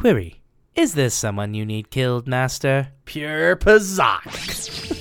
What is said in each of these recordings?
Query: Is this someone you need killed, Master? Pure Pazaak.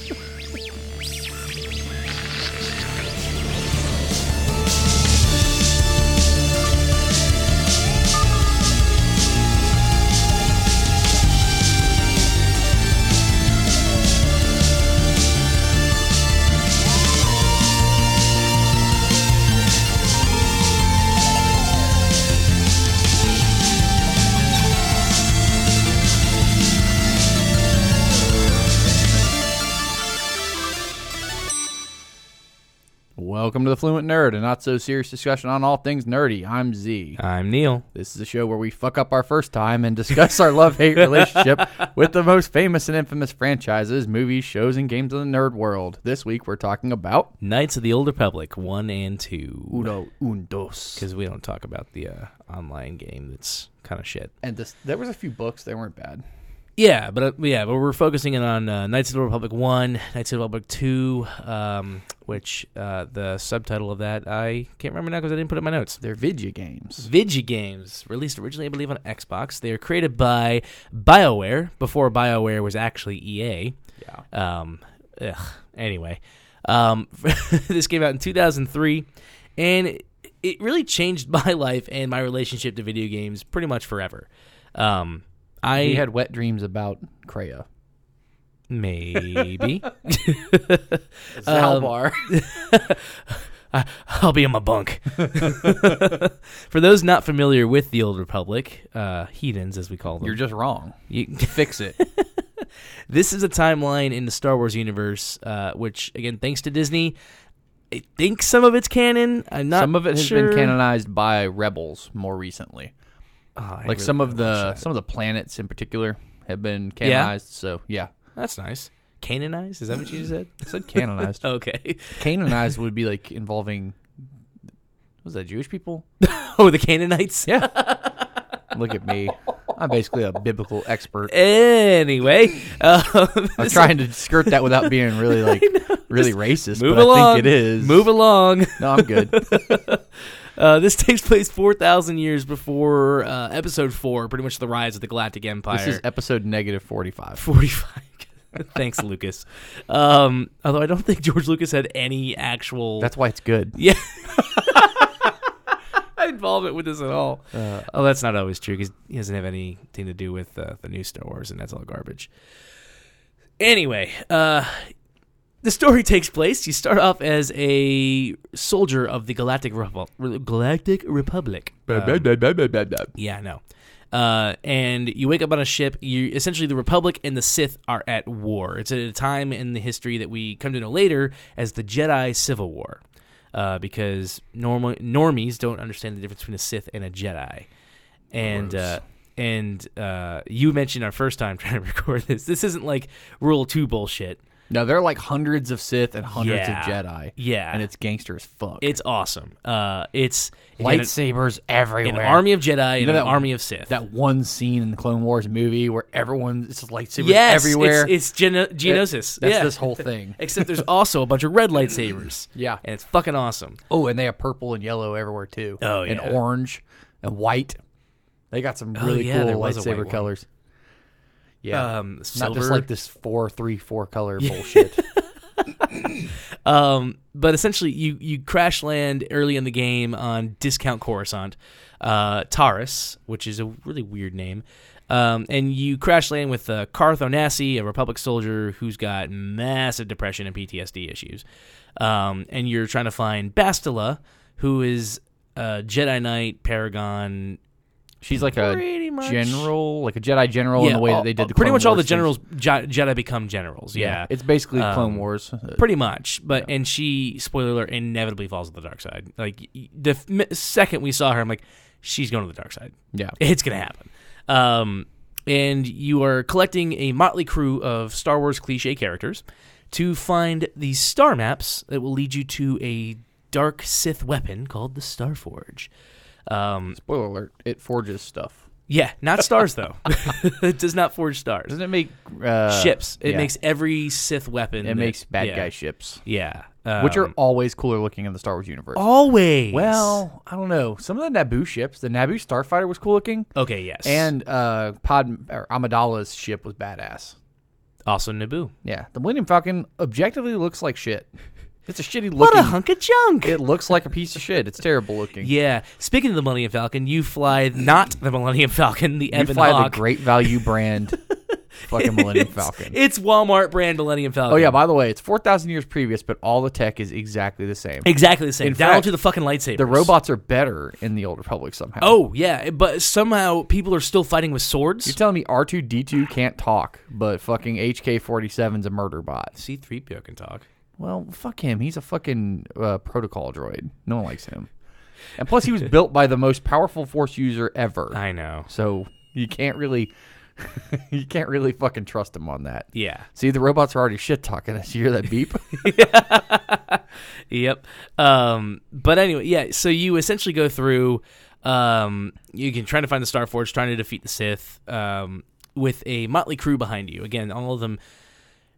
Welcome to the Fluent Nerd, a not so serious discussion on all things nerdy. I'm Z. I'm Neil. This is a show where we fuck up our first time and discuss our love hate relationship with the most famous and infamous franchises, movies, shows, and games of the nerd world. This week we're talking about Knights of the Old Republic 1 and 2. Uno un dos. Because we don't talk about the uh, online game that's kind of shit. And this, there was a few books that weren't bad. Yeah, but uh, yeah, but we're focusing in on uh, Knights of the Republic One, Knights of the Republic Two, um, which uh, the subtitle of that I can't remember now because I didn't put it in my notes. They're video games. Vigi games released originally, I believe, on Xbox. They are created by BioWare before BioWare was actually EA. Yeah. Um, ugh. Anyway, um, this came out in 2003, and it, it really changed my life and my relationship to video games pretty much forever. Um, I He had wet dreams about Kreia. maybe Zaalbar. I, I'll be in my bunk. For those not familiar with the Old Republic, uh, heathens as we call them, You're just wrong. you, Fix it. this is a timeline in the Star Wars universe, uh, which again, thanks to Disney, I think some of it's canon. I'm not. some of it has sure. been canonized by Rebels more recently. Oh, like really some of the some of the planets in particular have been Yeah? canonized. So yeah, That's nice. Canonized? Is that what you said? I said canonized. okay. canonized would be like involving was that Jewish people? Oh, the Canaanites. Yeah. Look at me. I'm basically a biblical expert. Anyway, uh, I'm trying to skirt that without being really like really racist, move but along. I think it is. Move along. No, I'm good. Uh, this takes place 4,000 years before uh, episode 4, pretty much the rise of the Galactic Empire. this is episode negative 45. 45. Thanks, Lucas. Um, although I don't think George Lucas had any actual. That's why it's good. yeah. involvement with this at all. Uh, Oh, that's not always true because he doesn't have anything to do with uh, the new Star Wars, and that's all garbage. Anyway, uh, the story takes place. You start off as a soldier of the Galactic Repu- Galactic Republic. Um, yeah, I know. Uh, and you wake up on a ship. You essentially the Republic and the Sith are at war. It's at a time in the history that we come to know later as the Jedi Civil War, uh, because normal normies don't understand the difference between a Sith and a Jedi. And uh, and uh, you mentioned our first time trying to record this. This isn't like Rule Two bullshit. No, there are like hundreds of Sith and hundreds Yeah. of Jedi. Yeah, And it's gangster as fuck. it's awesome. Uh, it's again, lightsabers an, everywhere. an army of Jedi and know an that- army of Sith. that one scene in the Clone Wars movie where everyone it's just lightsabers yes, everywhere. It's, it's Geno- Geonosis. That's yeah. this whole thing. Except there's also a bunch of red lightsabers. Yeah. And it's fucking awesome. Oh, and they have purple and yellow everywhere too. Oh, and yeah. orange and white. They got some Oh, really yeah, there cool was a white lightsaber one. colors. Yeah, Um, not just like this four, three, four color bullshit. Um, but essentially, you you crash land early in the game on Discount Coruscant, uh, Taris, which is a really weird name. Um, and you crash land with uh, Carth Onasi, a Republic soldier who's got massive depression and PTSD issues. Um, and you're trying to find Bastila, who is a Jedi Knight Paragon. She's like a Pretty much. general, like a Jedi general in the way all- that they did the pretty Clone much all the Wars things. generals Je- Jedi become generals. Yeah, it's basically Um, Clone Wars. Pretty much but and she spoiler alert inevitably falls to the dark side like y- the f- mi- second we saw her i'm like she's going to the dark side yeah, it's gonna happen um and you are collecting a motley crew of star wars cliche characters to find these star maps that will lead you to a dark sith weapon called the starforge um spoiler alert: it forges stuff. yeah not stars though it does not forge stars Doesn't it make uh, ships it yeah. makes every sith weapon It that- makes bad yeah. guy ships. Yeah, which are Um, always cooler looking in the Star Wars universe. always Well, I don't know. Some of the Naboo ships, the Naboo Starfighter was cool looking, okay. Yes, and uh, Pod or Amidala's ship was badass. also Naboo. Yeah, the Millennium Falcon objectively looks like shit. It's a shitty What a hunk of junk! It looks like a piece of shit. It's terrible looking. yeah. Speaking of the Millennium Falcon, you fly not the Millennium Falcon, the you Ebon fly Hawk. the Great Value brand, fucking Millennium it's, Falcon. It's Walmart brand Millennium Falcon. oh yeah, by the way, it's four thousand years previous, but all the tech is exactly the same. exactly the same. In down fact, to the fucking lightsaber. The robots are better in the Old Republic somehow. Oh yeah, but somehow people are still fighting with swords. You're telling me R two D two can't talk, but fucking HK 47's a murder bot? C three PO can talk. Well, fuck him. He's a fucking uh, protocol droid. No one likes him. And plus, he was built by the most powerful Force user ever. I know. So you can't really, you can't really fucking trust him on that. Yeah. See, the robots are already shit talking us. You hear that beep? Yep. Um, but anyway, yeah. So you essentially go through. Um, you can try to find the Star Forge, trying to defeat the Sith. Um, with a motley crew behind you. Again, all of them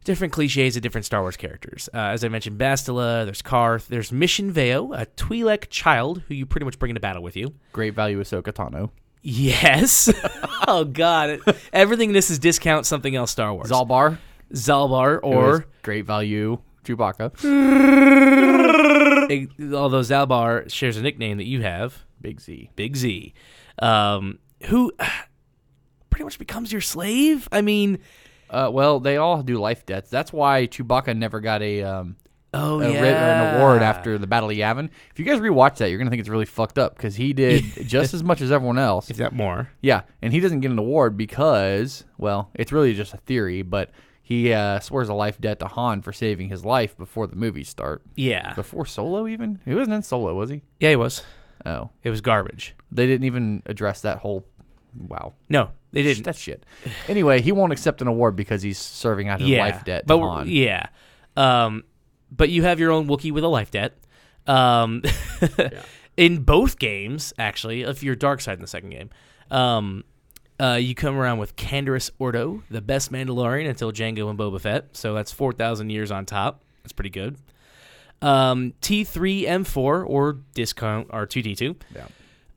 different cliches of different Star Wars characters. Uh, as I mentioned, Bastila, there's Carth, there's Mission Veo, a Twi'lek child who you pretty much bring into battle with you. Great value Ahsoka Tano. Yes. oh God. Everything in this is discount something else Star Wars. Zaalbar. Zaalbar or great value Chewbacca. although Zaalbar shares a nickname that you have, Big Z. Big Z, um, who pretty much becomes your slave. I mean, Uh, well, they all do life debts. That's why Chewbacca never got a um, oh a yeah, writ- an award after the Battle of Yavin. If you guys rewatch that, you're gonna think it's really fucked up because he did just as much as everyone else. If that more, Yeah, and he doesn't get an award because, well, it's really just a theory, but he uh, swears a life debt to Han for saving his life before the movies start. yeah, Before Solo, even he wasn't in Solo, was he? yeah, he was. Oh, It was garbage. they didn't even address that whole. Wow, No, they didn't. That's shit. Anyway, he won't accept an award because he's serving out his yeah, life debt but to yeah, um, but you have your own Wookiee with a life debt. Um, in both games, actually, if you're dark side in the second game, um, uh, you come around with Canderous Ordo, the best Mandalorian until Django and Boba Fett. So that's four thousand years on top. That's pretty good. Um, T3M4 or discount or 2D2. Yeah.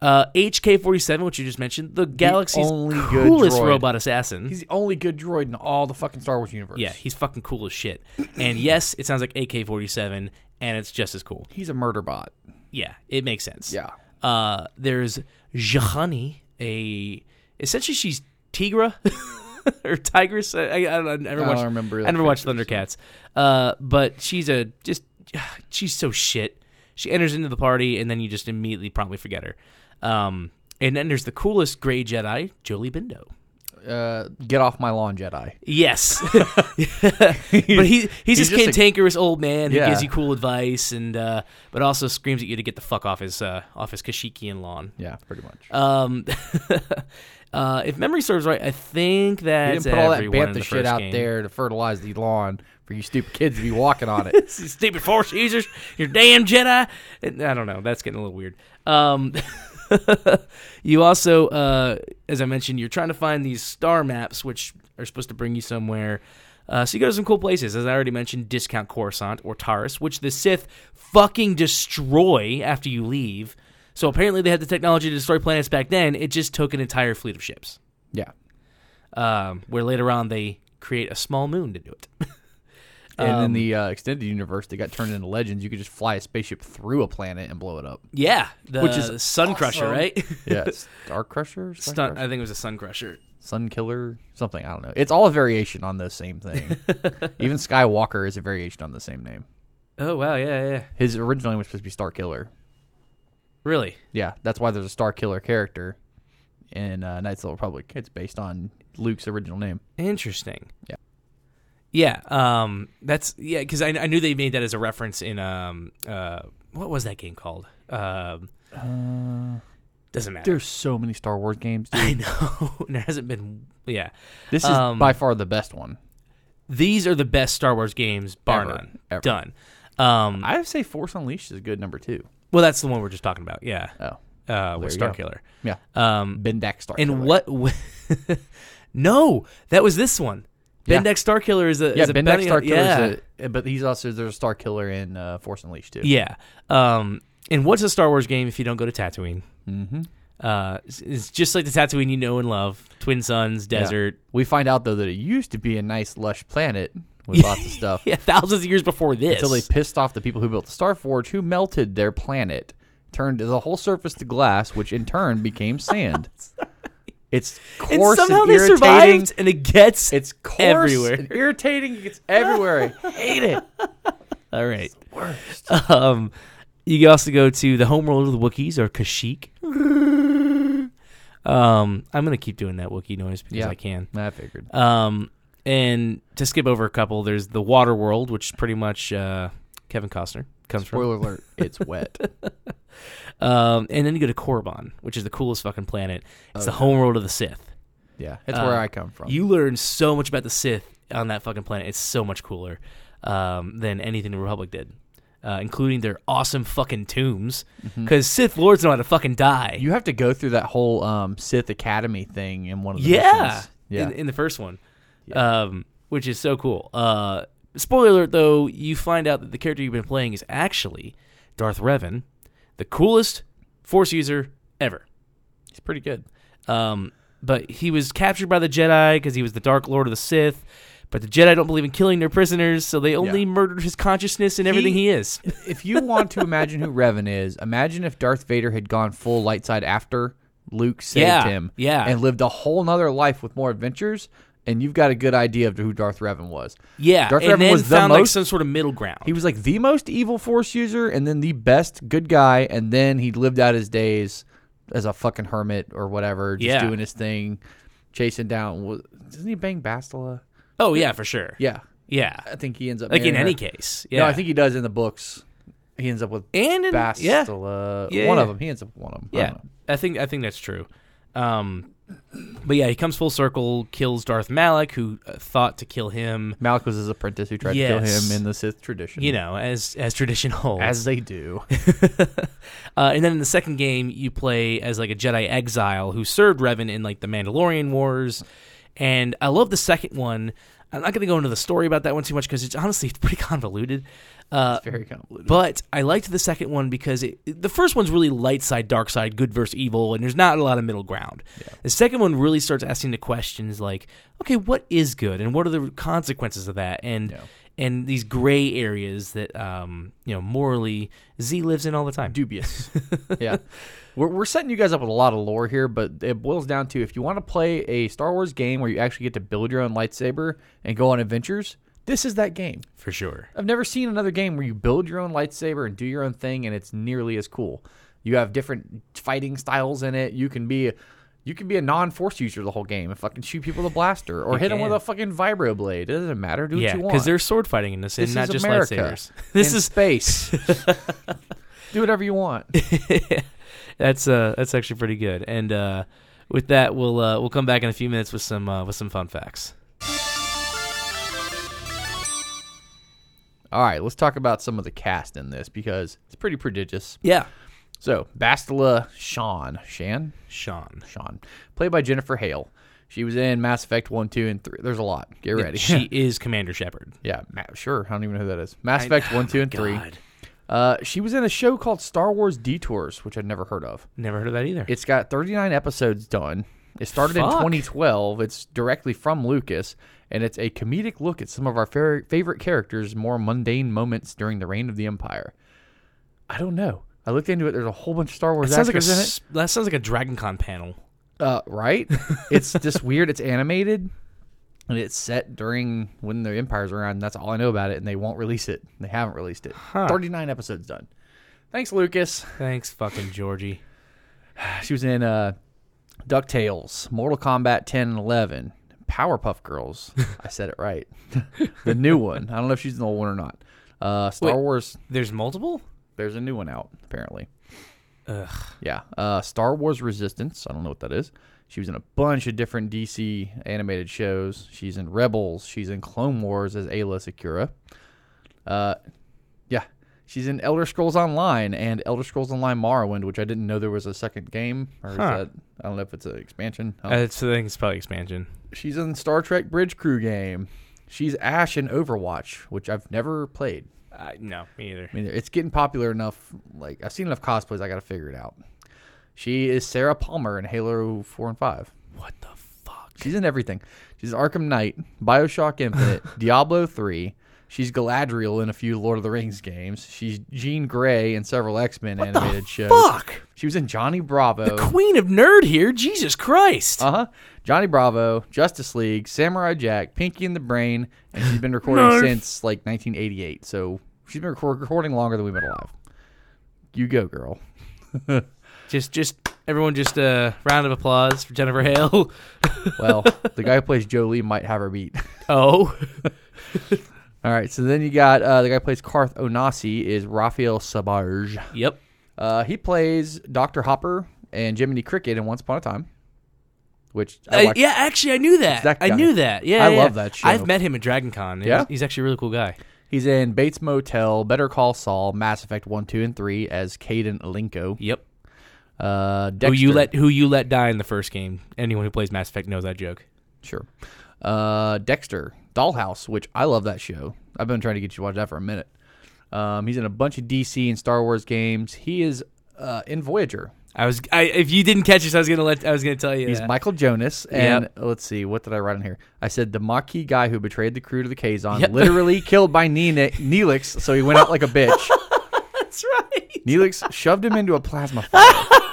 Uh, HK47, which you just mentioned, the galaxy's only good coolest droid. robot assassin. He's the only good droid in all the fucking Star Wars universe. Yeah, he's fucking cool as shit. And yes, it sounds like AK 47, and it's just as cool. he's a murder bot. Yeah, it makes sense. Yeah. Uh, there's Juhani, a. Essentially, she's Tigra or Tigress. I, I, I don't know. I never I don't watched, remember I that never watched Thundercats. Uh, but she's a. Just. She's so shit. She enters into the party, and then you just immediately promptly forget her. Um, and then there's the coolest gray Jedi, Jolee Bindo. Uh, get off my lawn, Jedi. Yes, but he he's, this just a- cantankerous old man who Yeah. gives you cool advice and uh, but also screams at you to get the fuck off his uh, off his Kashyyykian lawn. Yeah, pretty much. Um, uh, if memory serves right, I think that put all that bantha shit out game. there to fertilize the lawn for you stupid kids to be walking on it. You stupid force users, you're damn Jedi. I don't know. That's getting a little weird. Um, you also, uh, as I mentioned, you're trying to find these star maps, which are supposed to bring you somewhere. Uh, so you go to some cool places, as I already mentioned, Discount Coruscant or Taris, which the Sith fucking destroy after you leave. So apparently they had the technology to destroy planets back then. It just took an entire fleet of ships. yeah. Um, where later on they create a small moon to do it. And in Um, the uh, extended universe, they got turned into legends. You could just fly a spaceship through a planet and blow it up. yeah, the Which is Sun Crusher, right? Yeah, Star Crusher, Stun, Crusher? I think it was a Sun Crusher. Sun Killer, something. I don't know. It's all a variation on the same thing. Even Skywalker is a variation on the same name. Oh wow, yeah, yeah. His original name was supposed to be Star Killer. Really? Yeah, that's why there's a Star Killer character in uh, Knights of the Republic. It's based on Luke's original name. Interesting. Yeah. Yeah. Um. That's yeah. Because I, I knew they made that as a reference in um uh what was that game called? Um. doesn't matter. There's so many Star Wars games. Dude. I know there hasn't been. Yeah. This is Um, by far the best one. These are the best Star Wars games, bar Ever. none. Ever. Done. Um. I would say Force Unleashed is a good number two. well, that's the one we're just talking about. Yeah. Oh, Uh, with Star. Killer. yeah. Um. Bendak Star And Killer. what? no, that was this one. Yeah. Star Killer is a Yeah, is a Ben bounty- Starkiller yeah. is a, but he's also there's a Star Killer in uh, Force Unleashed too. Yeah. Um, and what's a Star Wars game if you don't go to Tatooine? Mm-hmm. Uh, it's, it's just like the Tatooine you know and love. Twin Suns, desert. We find out though that it used to be a nice lush planet with lots of stuff Yeah, thousands of years before this. until they pissed off the people who built the Star Forge, who melted their planet, turned the whole surface to glass, which in turn became sand. It's and coarse somehow and they irritating. survived, and it gets. It's coarse everywhere. and irritating. gets everywhere. I hate it. all right. Worst. Um, you can also go to the homeworld of the Wookiees or Kashyyyk. Um, I'm gonna keep doing that Wookiee noise because Yeah. I can. I figured. Um, and to skip over a couple, there's the Water World, which is pretty much uh, Kevin Costner comes from. Spoiler alert: It's wet. Um, and then you go to Korriban, which is the coolest fucking planet. It's Oh, the homeworld of the Sith. Yeah, that's Uh, where I come from. You learn so much about the Sith on that fucking planet. It's so much cooler um, than anything the Republic did, uh, including their awesome fucking tombs. Because Sith lords know how to fucking die. Mm-hmm. You have to go through that whole um, Sith Academy thing in one of the yeah, missions. Yeah, In, in the first one, Yeah. um, which is so cool. Uh, spoiler alert, though, you find out that the character you've been playing is actually Darth Revan, the coolest Force user ever. he's pretty good. Um, but he was captured by the Jedi because he was the Dark Lord of the Sith. But the Jedi don't believe in killing their prisoners, so they only Yeah. murdered his consciousness and everything he, is. If you want to imagine who Revan is, imagine if Darth Vader had gone full light side after Luke saved Yeah, him, yeah. and lived a whole nother life with more adventures. And you've got a good idea of who Darth Revan was. Yeah, Darth and Revan was the found like most- some sort of middle ground. He was like the most evil Force user, and then the best good guy, and then he lived out his days as a fucking hermit or whatever, just Yeah. doing his thing, chasing down. Doesn't he bang Bastila? oh yeah, for sure. Yeah, Yeah, I think he ends up like in marrying any her. case. Yeah, No, I think he does in the books. He ends up with and in, yeah, Bastila. Yeah, one yeah. of them. He ends up with one of them. Yeah. I think I think that's true. Um, but yeah, he comes full circle, kills Darth Malak, who uh, thought to kill him. Malak was his apprentice who tried to kill him in the Sith tradition. You know, as as tradition holds. as they do. uh, and then in the second game, you play as like a Jedi exile who served Revan in like the Mandalorian Wars. And I love the second one. I'm not going to go into the story about that one too much because it's honestly pretty convoluted. Uh, Very convoluted. but I liked the second one because it, the first one's really light side, dark side, good versus evil, and there's not a lot of middle ground. The second one really starts asking the questions like, okay, what is good, and what are the consequences of that, and Yeah. and these gray areas that um, you know morally Z lives in all the time. dubious. yeah. We're, we're setting you guys up with a lot of lore here, but it boils down to if you want to play a Star Wars game where you actually get to build your own lightsaber and go on adventures, this is that game. for sure. I've never seen another game where you build your own lightsaber and do your own thing, and it's nearly as cool. You have different fighting styles in it. You can be. You can be a non-force user the whole game and fucking shoot people with a blaster or You hit them with a fucking vibro blade. It doesn't matter. Do what yeah, you want. because there's sword fighting in this, this and not just America. lightsabers. This In is space. do whatever you want. that's uh that's actually pretty good. And uh, with that, we'll uh, we'll come back in a few minutes with some uh, with some fun facts. All right, let's talk about some of the cast in this because it's pretty prodigious. Yeah, So, Bastila Shan, Shan, Sean. Sean, played by Jennifer Hale. She was in Mass Effect 1, 2, and 3. There's a lot. Get ready. She is Commander Shepard. yeah, Ma- sure. I don't even know who that is. Mass I- Effect 1, 2, and 3. God, Uh, she was in a show called Star Wars Detours, which I'd never heard of. never heard of that either. It's got 39 episodes done. It started in 2012. It's directly from Lucas, and it's a comedic look at some of our fa- favorite characters' more mundane moments during the reign of the Empire. I don't know. I looked into it. There's a whole bunch of Star Wars That sounds like a actors in it. that sounds like a Dragon Con panel. Uh, right? it's just weird. It's animated, and it's set during when the Empire's around. That's all I know about it, and they won't release it. They haven't released it. Huh. 39 episodes done. Thanks, Lucas. Thanks, fucking Georgie. She was in uh, DuckTales, Mortal Kombat 10 and 11, Powerpuff Girls. I said it right. the new one. I don't know if she's in the old one or not. Uh, Star Wait. Wars. There's multiple. There's a new one out apparently. Ugh. Yeah. Uh, Star Wars Resistance. I don't know what that is. She was in a bunch of different DC animated shows. She's in Rebels. She's in Clone Wars as Aayla Secura. Uh, yeah. She's in Elder Scrolls Online and Elder Scrolls Online Morrowind, which I didn't know there was a second game. Or is Huh. that I don't know if it's an expansion. Uh, it's, I think it's probably expansion. She's in Star Trek Bridge Crew game. She's Ash in Overwatch, which I've never played. Uh, no, me either. I mean, it's getting popular enough. Like I've seen enough cosplays, I got to figure it out. She is Sarah Palmer in Halo Four and Five. What the fuck? She's in everything. She's Arkham Knight, Bioshock Infinite, Diablo 3. She's Galadriel in a few Lord of the Rings games. She's Jean Grey in several X Men animated shows. Fuck! She was in Johnny Bravo. The Queen of nerd here. Jesus Christ. Uh huh. Johnny Bravo, Justice League, Samurai Jack, Pinky and the Brain, and she's been recording since like 1988. So she's been record- recording longer than we've been alive. You go, girl. just, just everyone, just a round of applause for Jennifer Hale. Well, the guy who plays Jolee might have her beat. oh, All right, so then you got uh, the guy who plays Carth Onasi is Raphael Sbarge. yep. Uh, he plays Doctor Hopper and Jiminy Cricket in Once Upon a Time, which I Uh, watched. yeah, actually, I knew that. that I guy. knew that. Yeah, I yeah. love that show. I've met him at Dragon Con. Yeah? He's- actually a really cool guy. He's in Bates Motel, Better Call Saul, Mass Effect One, Two, and Three as Kaidan Alenko. Yep. Uh, Who you let who you let die in the first game? Anyone who plays Mass Effect knows that joke. Sure. Uh, Dexter, Dollhouse, which I love that show. I've been trying to get you to watch that for a minute. Um, he's in a bunch of DC and Star Wars games. He is uh, in Voyager. I was, I, if you didn't catch this, I was gonna let, I was gonna tell you. He's that. Michael Jonas, and Yep. let's see, what did I write in here? I said the Maquis guy who betrayed the crew to the Kazon, Yep. literally killed by Neelix, so he went out like a bitch. That's right. Neelix shoved him into a plasma fire.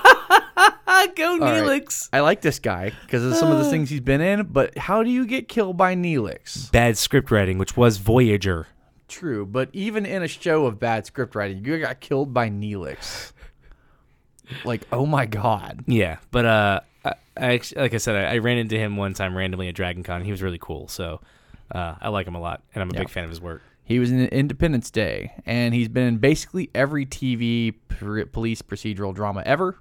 Go right. Neelix. I like this guy because of some of the things he's been in, but how do you get killed by Neelix? Bad script writing, which was Voyager. True, but even in a show of bad script writing, you got killed by Neelix. Like, oh my god. Yeah, but uh, I, I actually, like I said, I, I ran into him one time randomly at Dragon Con. He was really cool, so uh, I like him a lot, and I'm a Yeah. big fan of his work. He was in Independence Day, and he's been in basically every TV pr- police procedural drama ever.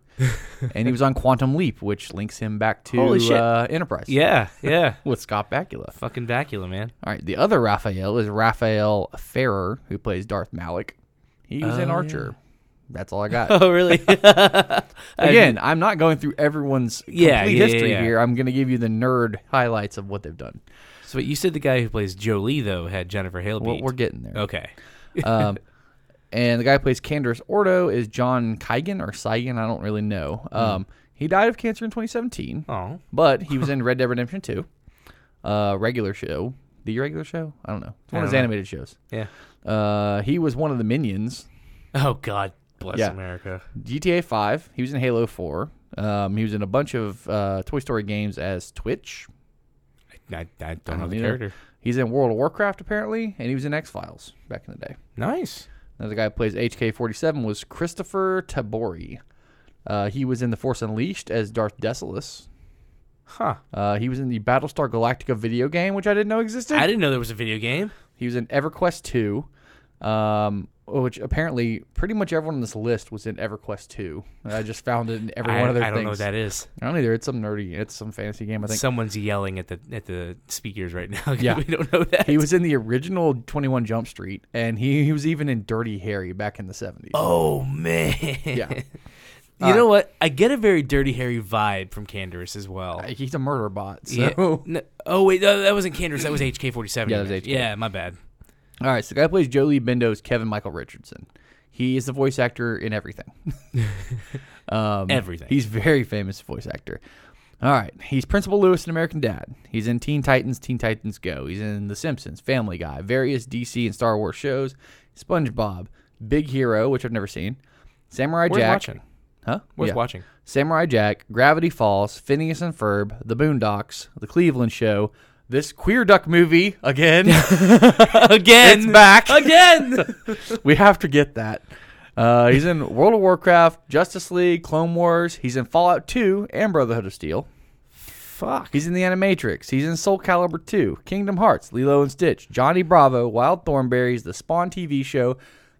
And he was on Quantum Leap, which links him back to Uh, Enterprise. Yeah, yeah. With Scott Bakula. Fucking Bacula, man. All right, the other Raphael is Rafael Ferrer, who plays Darth Malak. He was Oh, in Archer. That's all I got. Oh, really? Again, I'm not going through everyone's complete Yeah, yeah, yeah, history yeah. here. I'm going to give you the nerd highlights of what they've done. so you said the guy who plays Jolee though had Jennifer Hale Well, we're getting there. okay. um, and the guy who plays Candace Ordo is John Kigan or Cygan. I don't really know. Hmm. Um, he died of cancer in 2017, Oh, but he was in Red Dead Redemption 2, uh, regular show. The regular show? I don't know. It's one of his don't know. animated shows. yeah. Uh, he was one of the minions. Oh God, bless Yeah. America. GTA 5. He was in Halo 4. Um, he was in a bunch of uh, Toy Story games as Twitch. I, I don't know the either. character. He's in World of Warcraft apparently, and he was in X Files back in the day. Nice. Another guy who plays HK47 was Kristoffer Tabori. Uh, he was in The Force Unleashed as Darth Desolous. Huh. Uh, he was in the Battlestar Galactica video game, which I didn't know existed. I didn't know there was a video game. he was in EverQuest 2, um, which apparently pretty much everyone on this list was in EverQuest 2. I just found it in every I, one of their I don't things. know what that is. I don't either. It's some nerdy. It's some fantasy game. I think Someone's yelling at the at the speakers right now. Yeah. we don't know that. he was in the original Twenty One Jump Street, and he, he was even in Dirty Harry back in the seventies. Oh man. Yeah. You know what? I get a very Dirty Harry vibe from Canderous as well. he's a murder bot. So. Yeah. No- oh wait, no, that wasn't Canderous. That was HK forty seven. Yeah, that was HK. Yeah, my bad. All right, so the guy who plays Jolee Bindo is Kevin Michael Richardson. He is the voice actor in everything. um, Everything. He's very famous voice actor. All right, he's Principal Lewis in American Dad. He's in Teen Titans, Teen Titans Go. He's in The Simpsons, Family Guy, various DC and Star Wars shows, SpongeBob, Big Hero, which I've never seen, Samurai Worth Jack. watching. Huh? Worth Yeah. watching. Samurai Jack, Gravity Falls, Phineas and Ferb, The Boondocks, The Cleveland Show, this Queer Duck movie again. Again, It's back. again. we have to get that. Uh, he's in World of Warcraft, Justice League, Clone Wars. He's in Fallout 2 and Brotherhood of Steel. Fuck. He's in the Animatrix. He's in Soul Calibur 2, Kingdom Hearts, Lilo and Stitch, Johnny Bravo, Wild Thornberrys, the Spawn TV show,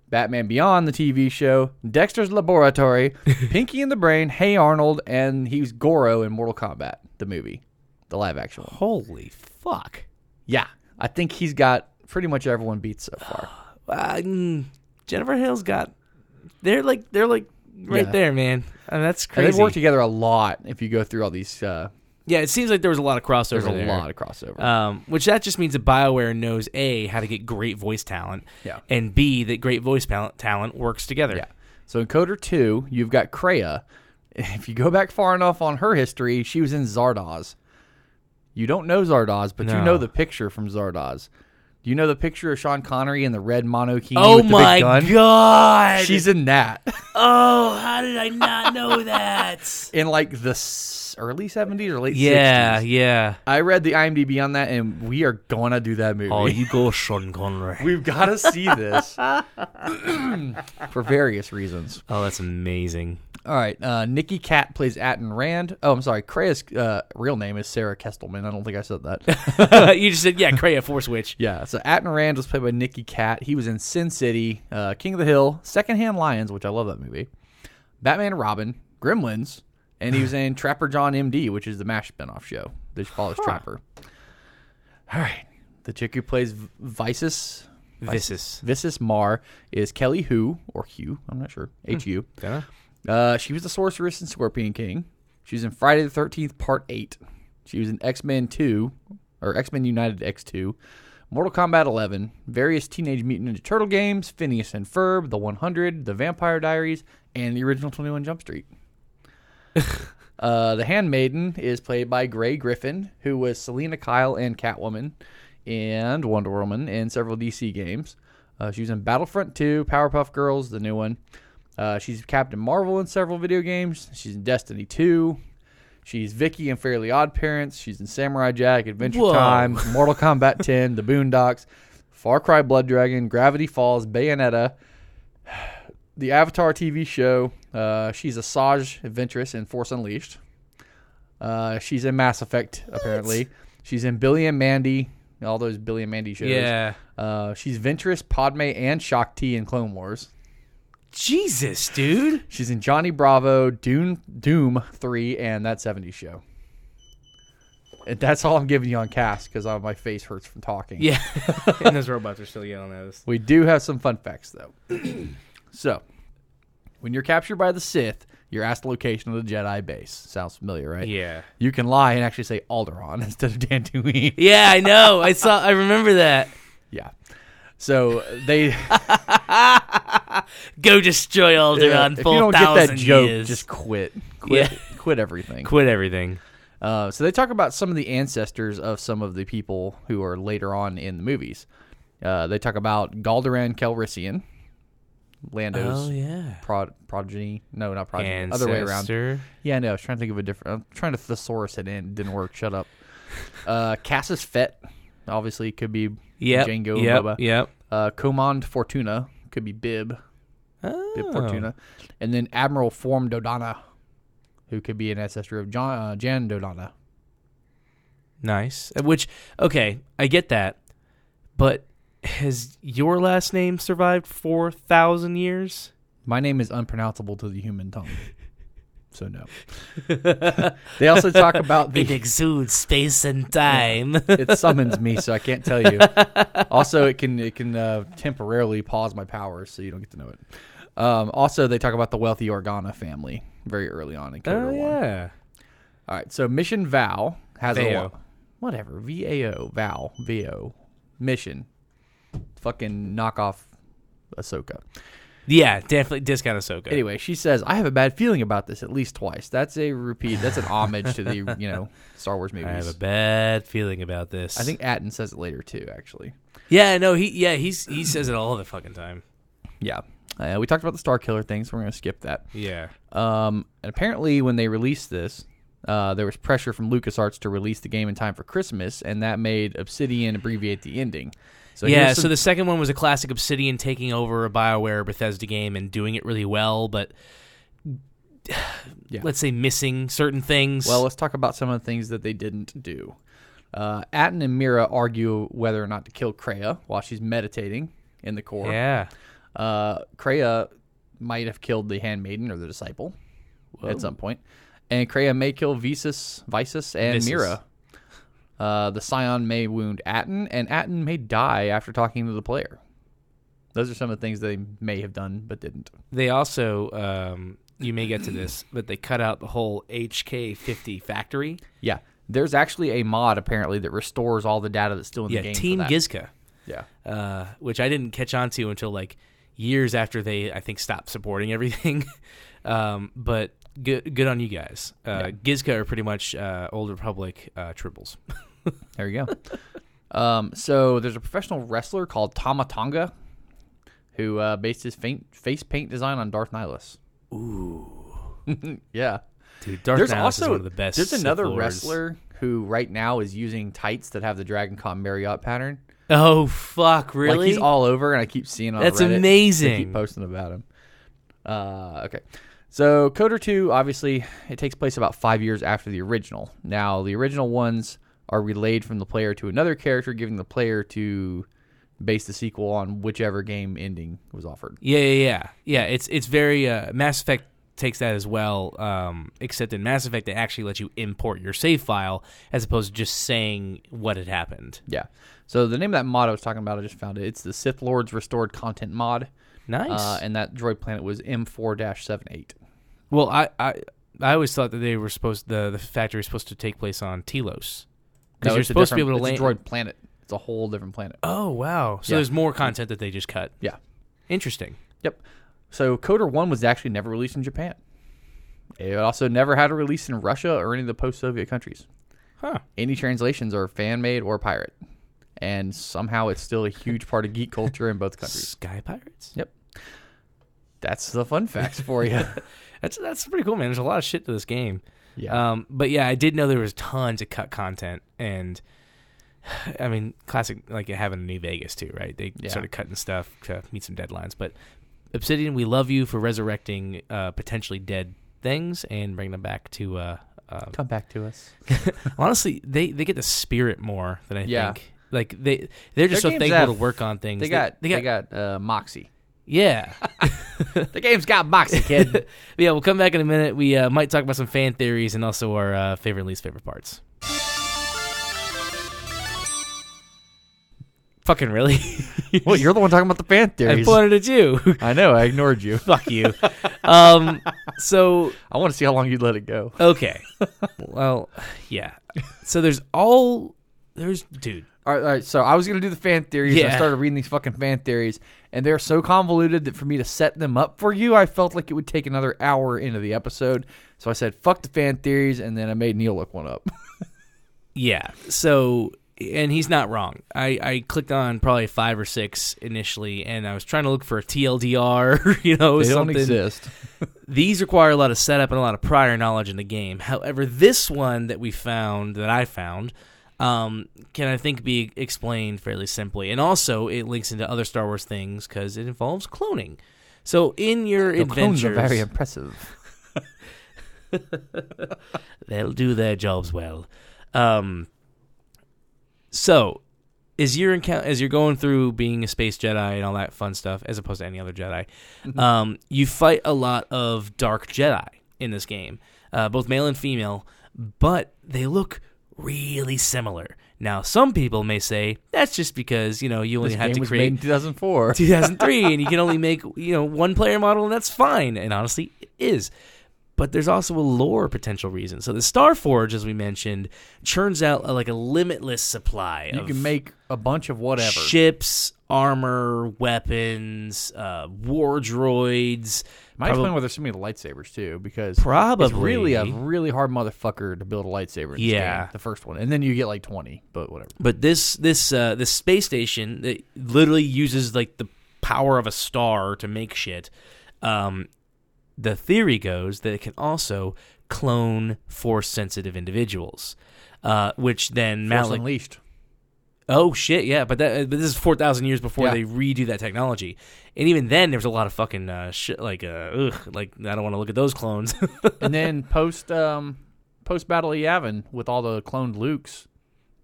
Batman Beyond the TV show, Dexter's Laboratory, Pinky and the Brain, Hey Arnold, and he's Goro in Mortal Kombat, the movie, the live action one. Holy fuck. Yeah, I think he's got pretty much everyone beat so far. Uh, mm, Jennifer Hale's got. They're like they're like right Yeah. there, man. I mean, that's And crazy. they've worked together a lot. If you go through all these, uh, yeah, it seems like there was a lot of crossover. there's a there. lot of crossover. Um, which that just means that Bioware knows a how to get great voice talent, Yeah. and b that great voice talent talent works together. Yeah. So in KOTOR 2, you've got Kreia. If you go back far enough on her history, she was in Zardoz. You don't know Zardoz, but you know the picture from Zardoz. Do you know the picture of Sean Connery in the red monokini Oh with the my big gun? god! She's in that. oh, how did I not know that? in like the early 70s or late yeah, 60s. yeah. I read the IMDb on that, and we are going to do that movie. Oh, you go, Sean Connery. We've got to see this for various reasons. Oh, that's amazing. All right, uh, Nikki Cat plays Atton Rand. Oh, I'm sorry. Kreia's uh, real name is Sara Kestelman. I don't think I said that. you just said yeah, Kreia Force Witch. yeah, so Atton Rand was played by Nikki Cat. He was in Sin City, uh, King of the Hill, Secondhand Lions, which I love that movie, Batman and Robin, Gremlins, and he was in Trapper John MD, which is the MASH spinoff show that follows Trapper. All right, the chick who plays V- Visas Visas. Visas Marr is Kelly Hu or Hugh. I'm not sure. H U. Dunno. Uh, she was the sorceress in Scorpion King. She was in Friday the Thirteenth Part Eight. She was in X Men Two or X Men United X Two, Mortal Kombat 11, various Teenage Mutant Ninja Turtle games, Phineas and Ferb, The 100, The Vampire Diaries, and the original 21 Jump Street. uh, the Handmaiden is played by Gray Griffin, who was Selina Kyle and Catwoman, and Wonder Woman in several DC games. Uh, she was in Battlefront 2, Powerpuff Girls, the new one. Uh, she's Captain Marvel in several video games. She's in Destiny 2. She's Vicky in Fairly Odd Parents. She's in Samurai Jack, Adventure Whoa. Time, Mortal Kombat 10, The Boondocks, Far Cry Blood Dragon, Gravity Falls, Bayonetta, the Avatar TV show. Uh, she's a Saj adventuress in Force Unleashed. Uh, she's in Mass Effect, apparently. She's in Billy and Mandy, all those Billy and Mandy shows. Yeah. Uh, she's Ventress, Padme, and Shaak Ti in Clone Wars. Jesus, dude. She's in Johnny Bravo, Doom, Doom 3, and That 70s Show. And that's all I'm giving you on cast because my face hurts from talking. Yeah. and those robots are still yelling at us. We do have some fun facts, though. so, when you're captured by the Sith, you're asked the location of the Jedi base. Sounds familiar, right? Yeah. You can lie and actually say Alderaan instead of Dantooine. Yeah, I know. I saw. I remember that. yeah. So they Go destroy Alderaan. if full you don't get that joke, years. just quit. Quit. Yeah. Quit everything. quit everything. Uh, so they talk about some of the ancestors of some of the people who are later on in the movies. Uh, they talk about Galderan Calrissian, Lando's Oh yeah. prod- progeny. No, not progeny. Other way around. Yeah, no, I was trying to think of a different. I'm trying to thesaurus it in. Didn't work. Shut up. Uh, Cassus Fett, obviously could be Yep. Django Yep. Boba. Yep. Uh, Command Fortuna could be Bib. Bib Oh. Fortuna, and then Admiral Forn Dodonna, who could be an ancestor of John uh, Jan Dodonna. Nice. Uh, Which okay, I get that, but has your last name survived four thousand years? My name is unpronounceable to the human tongue. So no. they also talk about It exudes space and time. it summons me, so I can't tell you. Also, it can it can uh, temporarily pause my powers, so you don't get to know it. Um, also, they talk about the wealthy Organa family very early on in KOTOR oh One. yeah. All right, so Mission Vow has a Vao. lot. Whatever, V A O, Vow, V O, Mission. Fucking knock off Ahsoka. Yeah, definitely discount Ahsoka. Anyway, she says, "I have a bad feeling about this at least twice." That's a repeat. That's an homage to the you know Star Wars movies. I have a bad feeling about this. I think Atton says it later too. Actually, Yeah, no, he yeah, he's he says it all the fucking time. yeah. Uh, we talked about the Star Killer thing, so we're gonna skip that. Yeah. Um, and apparently, when they released this, uh, there was pressure from LucasArts to release the game in time for Christmas, and that made Obsidian abbreviate the ending. So yeah, here's so the second one was a classic Obsidian taking over a BioWare Bethesda game and doing it really well, but Yeah. let's say missing certain things. Well, let's talk about some of the things that they didn't do. Uh, Atton and Mira argue whether or not to kill Kreia while she's meditating in the core. yeah. Uh, Kreia might have killed the handmaiden or the disciple at some point, and Kreia may kill Visas, Visas, and Visas. Mira. Uh, the Scion may wound Atton, and Atton may die after talking to the player. Those are some of the things they may have done but didn't. They also, um, you may get to this, but they cut out the whole HK50 factory. Yeah. There's actually a mod apparently that restores all the data that's still in Yeah, the game. Team. Gizka, Yeah. uh, which I didn't catch on to until like years after they, I think, stopped supporting everything. um, but good, good on you guys. Uh, Gizka are pretty much uh, Old Republic uh, tribbles. There you go. um, so there's a professional wrestler called Tama Tonga who uh, based his faint, face paint design on Darth Nihilus. Ooh. yeah. Dude, Darth there's Nihilus also is one of the best. there's another wrestler who right now is using tights that have the Dragon Con Marriott pattern. Oh fuck! Really? Like he's all over, and I keep seeing on That's Reddit. Amazing. keep posting about him. Uh, okay, so KOTOR Two, obviously, it takes place about five years after the original. Now, the original ones are relayed from the player to another character, giving the player to base the sequel on whichever game ending was offered. Yeah, yeah, yeah. Yeah, it's it's very uh, Mass Effect takes that as well. Um, except in Mass Effect, they actually let you import your save file as opposed to just saying what had happened. Yeah. So the name of that mod I was talking about, I just found it. It's the Sith Lords Restored Content mod, Nice. uh, and that droid planet was M4-78. well, I, I I always thought that they were supposed the the factory was supposed to take place on Telos because No, you're it's a supposed to be able to different- land. It's a droid planet. It's a whole different planet. Oh wow! So Yeah. there's more content that they just cut. Yeah. Interesting. Yep. So KOTOR 1 was actually never released in Japan. It also never had a release in Russia or any of the post-Soviet countries. Huh. Any translations are fan-made or pirate. And somehow it's still a huge part of geek culture in both countries. Sky Pirates. Yep. That's the fun facts for you. That's that's pretty cool, man. There's a lot of shit to this game. Yeah. Um, but yeah, I did know there was tons of cut content, and I mean, classic like having a New Vegas too, right? They Yeah. started cutting stuff to meet some deadlines. But Obsidian, we love you for resurrecting uh, potentially dead things and bringing them back to. Uh, uh, Come back to us. honestly, they they get the spirit more than I Yeah. think. Like they they're just Their so thankful have- to work on things. They got they got, uh, Moxie. Yeah. The game's got Moxie, kid. Yeah, we'll come back in a minute. We uh, might talk about some fan theories and also our uh, favorite and least favorite parts. Fucking really? well, you're the one talking about the fan theories. I theories. pointed at you. I know. I ignored you. Fuck you. Um. So I want to see how long you'd let it go. okay. Well, yeah. So there's all there's dude. All right, all right, so I was gonna do the fan theories. and I Yeah. started reading these fucking fan theories, and they're so convoluted that for me to set them up for you, I felt like it would take another hour into the episode. So I said, "Fuck the fan theories," and then I made Neil look one up. Yeah. So and he's not wrong. I, I clicked on probably five or six initially, and I was trying to look for a TLDR, you know, they don't something. exist. These require a lot of setup and a lot of prior knowledge in the game. However, this one that we found, that I found, um, can I think be explained fairly simply. And also, it links into other Star Wars things because it involves cloning. So, in your The clones are very impressive. they'll do their jobs well. Um, so, as you're encou- as you're going through being a space Jedi and all that fun stuff, as opposed to any other Jedi, um, you fight a lot of dark Jedi in this game, uh, both male and female, but they look really similar. Now, some people may say that's just because you know you only This had to was create in 2004. 2003 and you can only make you know one player model and that's fine and honestly it is but there's also a lore potential reason so the Star Forge, as we mentioned churns out a, like a limitless supply You can make a bunch of whatever. ships armor weapons uh, war droids Might Probab- explain why there's so many lightsabers too, because Probably. it's really a really hard motherfucker to build a lightsaber. In Yeah. game, the first one, and then you get like 20, but whatever. But this this uh, this space station that literally uses like the power of a star to make shit. Um, the theory goes that it can also clone force sensitive individuals, uh, which then Force Malak. Unleashed. Oh shit, yeah, but that but this is four thousand years before Yeah. they redo that technology, and even then there was a lot of fucking uh, shit like uh, ugh, like I don't want to look at those clones. and then post um post Battle of Yavin with all the cloned Lukes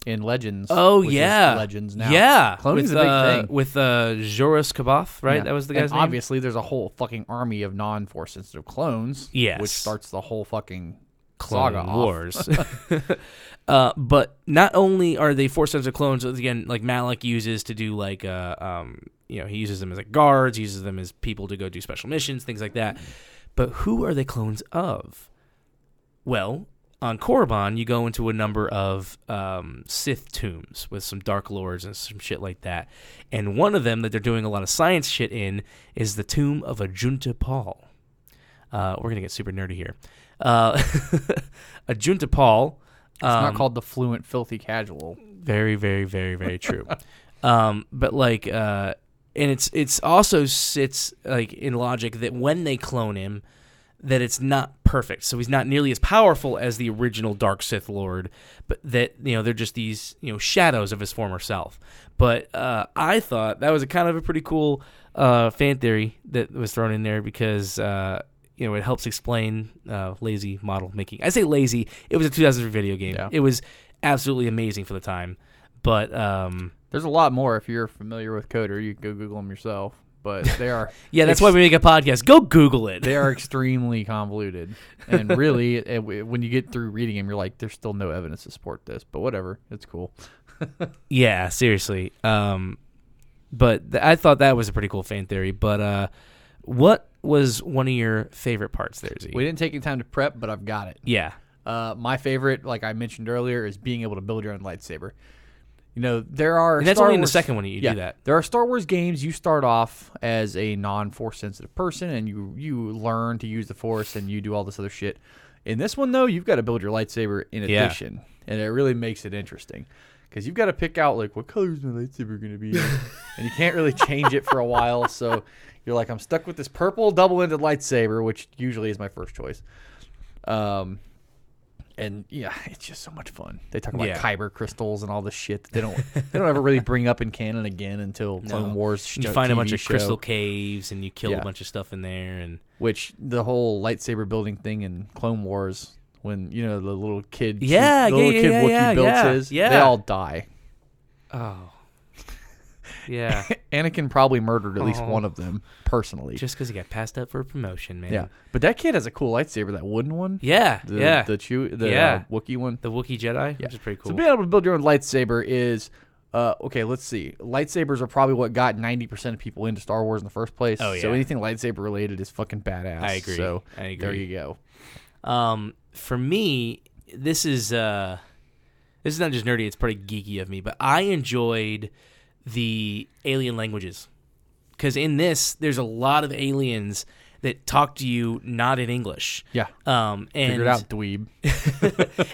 in Legends. oh yeah, Legends now. Yeah, Cloning's with, a big uh, thing. with uh, Joruus C'baoth, right? Yeah. That was the And guy's name. Obviously, there's a whole fucking army of non-force sensitive clones. Yes. which starts the whole fucking Clone saga. Wars. uh, but not only are they four force sensitive clones, again, like Malak uses to do like uh, um, you know he uses them as like guards, uses them as people to go do special missions, things like that. But who are they clones of? Well, on Korriban, you go into a number of um, Sith tombs with some Dark Lords and some shit like that. And one of them that they're doing a lot of science shit in is the tomb of Ajunta Pall. Uh, we're gonna get super nerdy here. Uh, Ajunta Pall. It's not um, called the fluent, filthy casual. very, very, very, very true. um, but like, uh, and it's it's also sits like in logic that when they clone him, that it's not perfect. So he's not nearly as powerful as the original Dark Sith Lord, but that you know they're just these you know shadows of his former self. But uh, I thought that was a kind of a pretty cool uh, fan theory that was thrown in there because. Uh, you know, it helps explain uh, lazy model making. I say lazy. It was a 2003 video game. Yeah. It was absolutely amazing for the time. But um, There's a lot more if you're familiar with KOTOR. You can go Google them yourself. But they are yeah, that's ex- why we make a podcast. Go Google it. they are extremely convoluted. And really, it, it- when you get through reading them, you're like, there's still no evidence to support this. But whatever, it's cool. yeah, seriously. Um, but th- I thought that was a pretty cool fan theory. But uh, what was one of your favorite parts there, Z? We didn't take any time to prep, but I've got it. yeah, Uh, my favorite, like I mentioned earlier, is being able to build your own lightsaber. You know, there are and that's Star only in the Wars- second one you yeah, do that. There are Star Wars games you start off as a non-force sensitive person and you you learn to use the force and you do all this other shit. In this one though, you've got to build your lightsaber in Yeah. addition. And it really makes it interesting. Cuz you've got to pick out like what color is my lightsaber going to be and you can't really change it for a while, so you're like I'm stuck with this purple double-ended lightsaber, which usually is my first choice. Um and yeah, it's just so much fun. They talk about Yeah. kyber crystals and all this shit that they don't they don't ever really bring up in canon again until Clone No. Wars. sh- You find a bunch of show, crystal caves and you kill Yeah. a bunch of stuff in there. And which the whole lightsaber building thing in Clone Wars when you know the little kid, Yeah, the yeah, little yeah, kid yeah, Wookiee yeah, builds yeah, his, they all die. oh, yeah, Anakin probably murdered at least Oh. one of them personally. just because he got passed up for a promotion, man. yeah, but that kid has a cool lightsaber, that wooden one. yeah, the, yeah. the chew, the Yeah. uh, Wookiee one. the Wookiee Jedi, Yeah. which is pretty cool. So being able to build your own lightsaber is, uh, okay. Let's see. Lightsabers are probably what got ninety percent of people into Star Wars in the first place. Oh, So yeah. anything lightsaber related is fucking badass. I agree. So I agree. there you go. Um, for me, this is uh, this is not just nerdy; it's pretty geeky of me. But I enjoyed the alien languages. Because in this, there's a lot of aliens that talk to you not in English. Yeah. Um, and Figure it out, dweeb.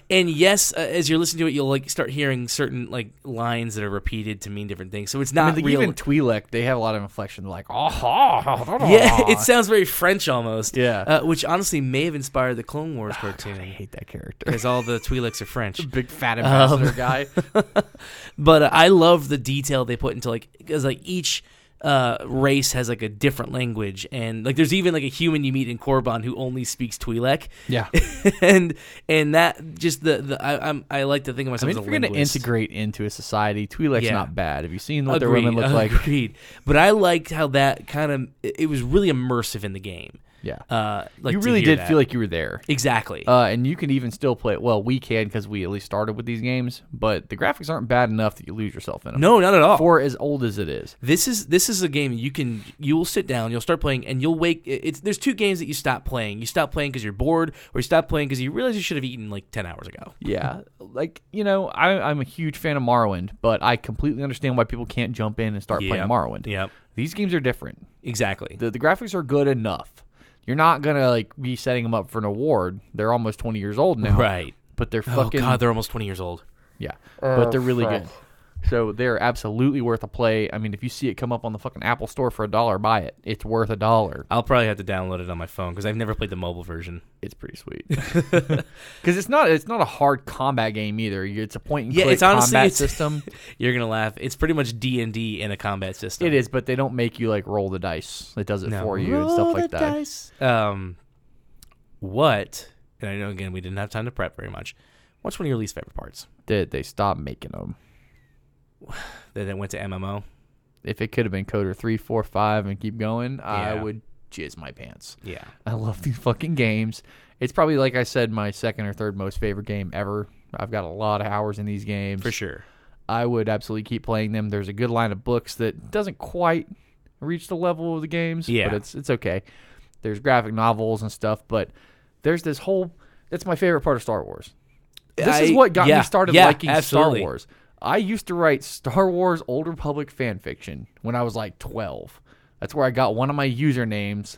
and yes, uh, as you're listening to it, you'll like start hearing certain like lines that are repeated to mean different things. So it's I not mean, real. even Twi'lek, they have a lot of inflection. They're like, oh, ha, yeah, it sounds very French almost. Yeah. uh, which honestly may have inspired the Clone Wars cartoon. I hate that character. because all the Twi'leks are French. Big fat ambassador guy. but uh, I love the detail they put into like because like each uh, race has like a different language and like there's even like a human you meet in Korriban who only speaks Twi'lek Yeah. and and that just the, the I, I'm I like to think of myself. I mean, as if you're going to integrate into a society, Twi'lek's Yeah. not bad. Have you seen what their women look like? Agreed. But I liked how that kind of it was really immersive in the game. Yeah. Uh, like you really did that. feel like you were there. exactly. Uh, and you can even still play it. Well, we can because we at least started with these games, but the graphics aren't bad enough that you lose yourself in them. no, not at all. For as old as it is. This is this is a game you can you will sit down, you'll start playing, and you'll wake. It's there's two games that you stop playing. You stop playing because you're bored, or you stop playing because you realize you should have eaten like ten hours ago. Yeah. like, you know, I, I'm a huge fan of Morrowind, but I completely understand why people can't jump in and start playing Yep. Morrowind. Yep, These games are different. exactly. The, the graphics are good enough. You're not going to, like, be setting them up for an award. They're almost 20 years old now. right. But they're Oh fucking. god, they're almost twenty years old. Yeah, but they're really oh, good. So they're absolutely worth a play. I mean, if you see it come up on the fucking Apple Store for a dollar, buy it. It's worth a dollar. I'll probably have to download it on my phone because I've never played the mobile version. It's pretty sweet. Because it's not it's not a hard combat game either. It's a point and Yeah, click it's honestly- combat it's- system. You're gonna laugh. It's pretty much D and D in a combat system. it is, but they don't make you like roll the dice. It does it No. for you and stuff like that. Um, what? And I know again we didn't have time to prep very much. What's one of your least favorite parts? Did they stop making them. That it went to MMO. If it could have been KOTOR three, four, five, and keep going, I would jizz my pants. Yeah. I love these fucking games. It's probably like I said, my second or third most favorite game ever. I've got a lot of hours in these games. For sure. I would absolutely keep playing them. There's a good line of books that doesn't quite reach the level of the games, Yeah. but it's it's okay. There's graphic novels and stuff, but there's this whole. That's my favorite part of Star Wars. This is what got yeah, me started yeah, liking absolutely. Star Wars. I used to write Star Wars Old Republic fan fiction when I was like 12. That's where I got one of my usernames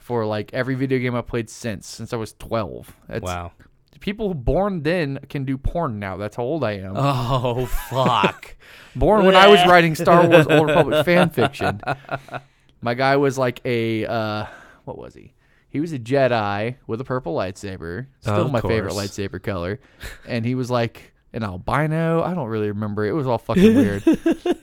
for like every video game I played since since I was 12. That's, Wow. People born then can do porn now. That's how old I am. Oh fuck. born when I was writing Star Wars Old Republic fan fiction. My guy was like a uh, what was he? He was a Jedi with a purple lightsaber. Still Of my favorite lightsaber color. And he was like an albino. I don't really remember. It was all fucking weird.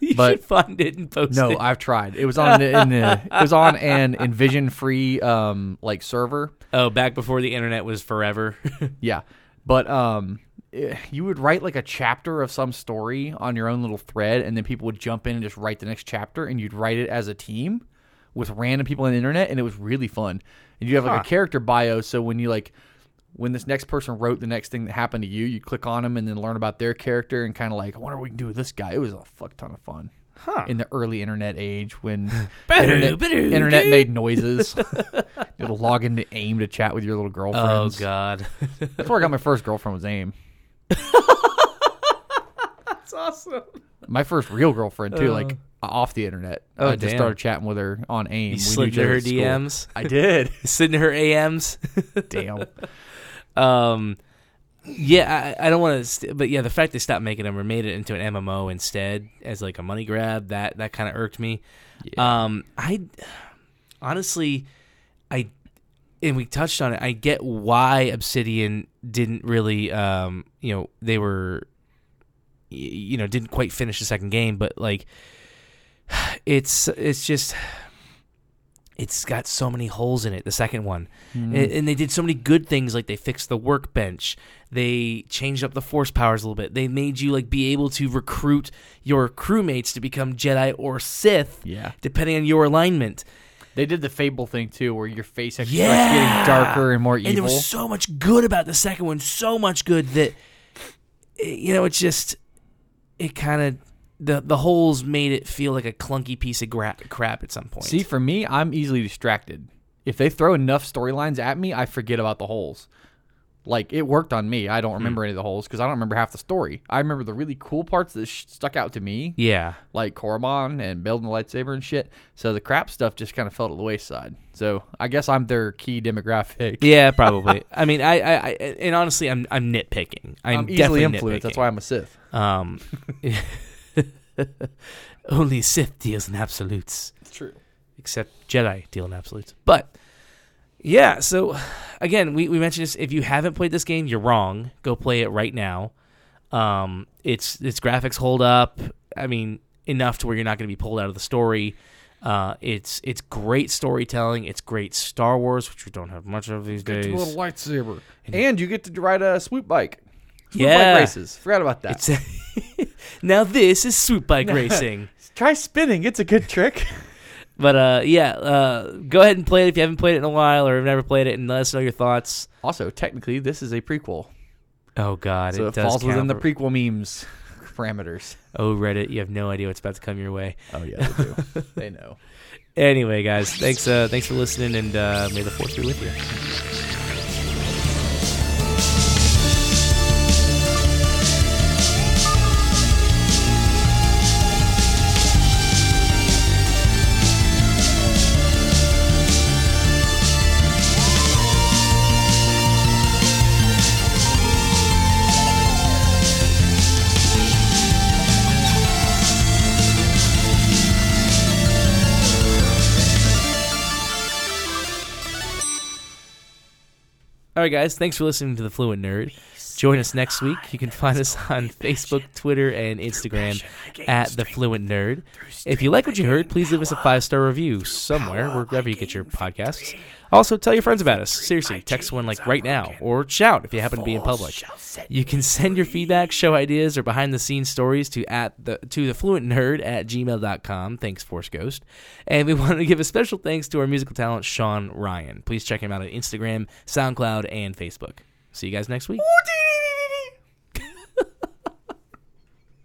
you But- should find it and post No, it. I've tried. It was on the, in the, it was on an InvisionFree um like server. oh, back before the internet was forever. Yeah. But um eh, you would write like a chapter of some story on your own little thread and then people would jump in and just write the next chapter and you'd write it as a team with random people on the internet and it was really fun. And you have like Huh. a character bio so when you like when this next person wrote the next thing that happened to you, you click on them and then learn about their character and kind of like, I wonder what we can do with this guy. It was a fuck ton of fun. Huh. In the early internet age when internet, internet made noises. You'll log into AIM to chat with your little girlfriend. oh god. That's where I got my first girlfriend was AIM. That's awesome. My first real girlfriend too, like uh. off the internet. Oh, I just damn. started chatting with her on AIM. You We slid into her. DMs. I did. Slid into her AMs. Damn. Um, yeah, I, I don't want to, st- but yeah, the fact they stopped making them or made it into an MMO instead as like a money grab that that kind of irked me. Um, I honestly, I and we touched on it. I get why Obsidian didn't really, um, you know, they were, you know, didn't quite finish the second game, but like, it's it's just. It's got so many holes in it. The second one, Mm-hmm. and, and they did so many good things. Like they fixed the workbench, they changed up the force powers a little bit. They made you like be able to recruit your crewmates to become Jedi or Sith, Yeah. depending on your alignment. They did the Fable thing too, where your face actually Yeah. starts getting darker and more evil. And there was so much good about the second one, so much good that eh, you know, it's just it kind of the the holes made it feel like a clunky piece of gra- crap at some point. See, for me, I'm easily distracted. If they throw enough storylines at me, I forget about the holes. Like it worked on me. I don't remember any of the holes because I don't remember half the story. I remember the really cool parts that sh- stuck out to me, yeah, like Korriban and building the lightsaber and shit. So the crap stuff just kind of fell to the wayside. So I guess I'm their key demographic. yeah, probably. I mean, I, I, I, and honestly, I'm, I'm nitpicking. I'm, I'm easily definitely influenced. That's why I'm a Sith. Um, only Sith deals in absolutes, It's true. except Jedi deal in absolutes. But yeah, so again, we, we mentioned this. If you haven't played this game, you're wrong. Go play it right now. Um, its its graphics hold up. I mean, enough to where you're not going to be pulled out of the story. Uh, it's it's great storytelling. It's great Star Wars, which we don't have much of these Get days. little lightsaber, and you get to ride a swoop bike. Swoop Yeah. bike races. Forgot about that. It's now this is swoop bike racing. Try spinning. It's a good trick. But uh, yeah, uh, go ahead and play it if you haven't played it in a while or have never played it, and let us know your thoughts. Also, technically, this is a prequel, Oh God, so it, it, does falls within the prequel memes parameters. Oh Reddit, you have no idea what's about to come your way. Oh yeah, they do. they know. Anyway, guys, thanks uh, thanks for listening, and uh, may the force be with you. All right, guys, thanks for listening to the Fluent Nerd. Join us next week. You can find us on Facebook, Twitter, and Instagram at the Fluent Nerd. If you like what you heard, please leave us a five star review somewhere, wherever you get your podcasts. Also, tell your friends about us. Seriously, text one like right now, or shout if you happen to be in public. You can send your feedback, show ideas, or behind the scenes stories to at the to the fluent nerd at gmail.com. Thanks, Force Ghost. And we want to give a special thanks to our musical talent, Sean Ryan. Please check him out on Instagram, SoundCloud, and Facebook. See you guys next week.